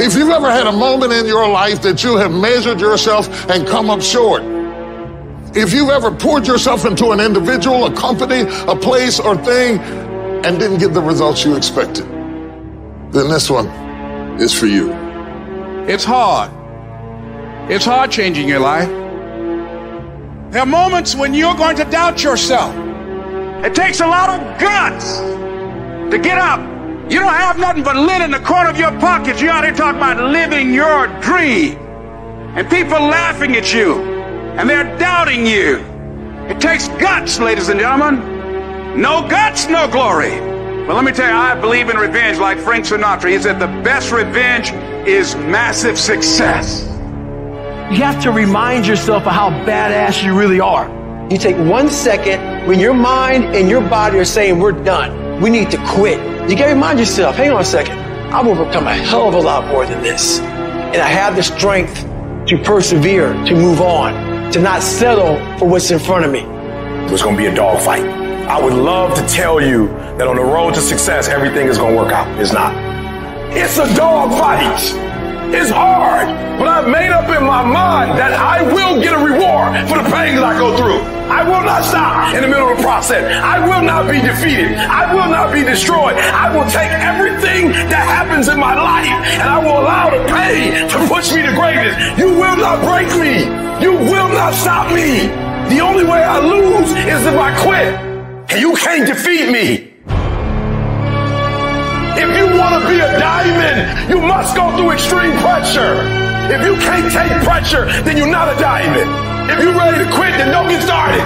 If you've ever had a moment in your life that you have measured yourself and come up short, if you've ever poured yourself into an individual, a company, a place, or thing, and didn't get the results you expected, then this one is for you. It's hard. It's hard changing your life. There are moments when you're going to doubt yourself. It takes a lot of guts to get up you don't have nothing but lint in the corner of your pocket. You out here talking about living your dream. And people laughing at you. And they're doubting you. It takes guts, ladies and gentlemen. No guts, no glory. But let me tell you, I believe in revenge like Frank Sinatra. He said the best revenge is massive success. You have to remind yourself of how badass you really are. You take one second when your mind and your body are saying, We're done. We need to quit. You gotta remind yourself, hang on a second. I've overcome a hell of a lot more than this. And I have the strength to persevere, to move on, to not settle for what's in front of me. It's gonna be a dogfight. I would love to tell you that on the road to success, everything is gonna work out. It's not. It's a dogfight. It's hard, but I've made up in my mind that I will get a reward for the pain that I go through. I will not stop in the middle of the process. I will not be defeated. I will not be destroyed. I will take everything that happens in my life and I will allow the pain to push me to greatness. You will not break me. You will not stop me. The only way I lose is if I quit. And you can't defeat me. If you want to be a diamond, you must go through extreme pressure. If you can't take pressure, then you're not a diamond. If you're ready to quit, then don't get started.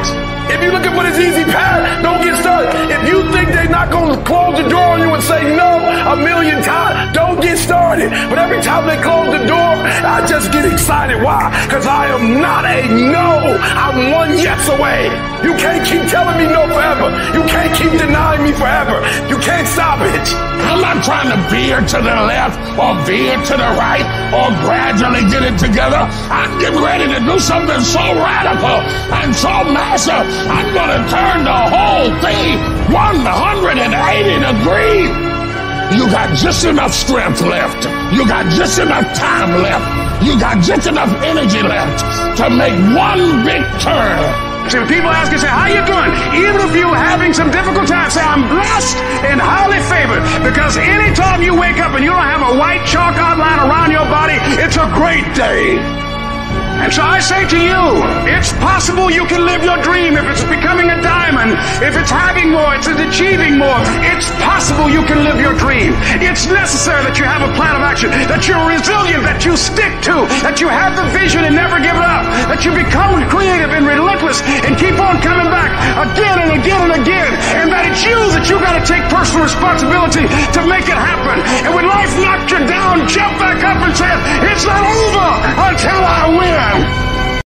If you're looking for this easy path, don't get started. If you think they're not going to close the door on you and say no a million times, don't get started. But every time they close the door, I just get excited. Why? Because I am not a no. I'm one yes away. You can't keep telling me no forever. You can't keep denying me forever. You can't stop it. I'm not trying to veer to the left or veer to the right or gradually get it together. I'm getting ready to do something so radical and so massive I'm going to turn the whole thing 180 degrees. You got just enough strength left. You got just enough time left. You got just enough energy left to make one big turn. So people ask you, say, how you doing? Even if you're having some difficult times, say, I'm blessed and highly favored. Because anytime you wake up and you don't have a white chalk outline around your body, it's a great day. And so I say to you, it's possible you can live your dream if it's becoming a diamond, if it's having more, it's achieving more. It's possible you can live your dream. It's necessary that you have a plan of action, that you're resilient, that you stick to, that you have the vision and never give up, that you become creative and relentless and keep on coming back again and again and again, and that it's you that you got to take personal responsibility to make it happen. And when life knocks you down, jump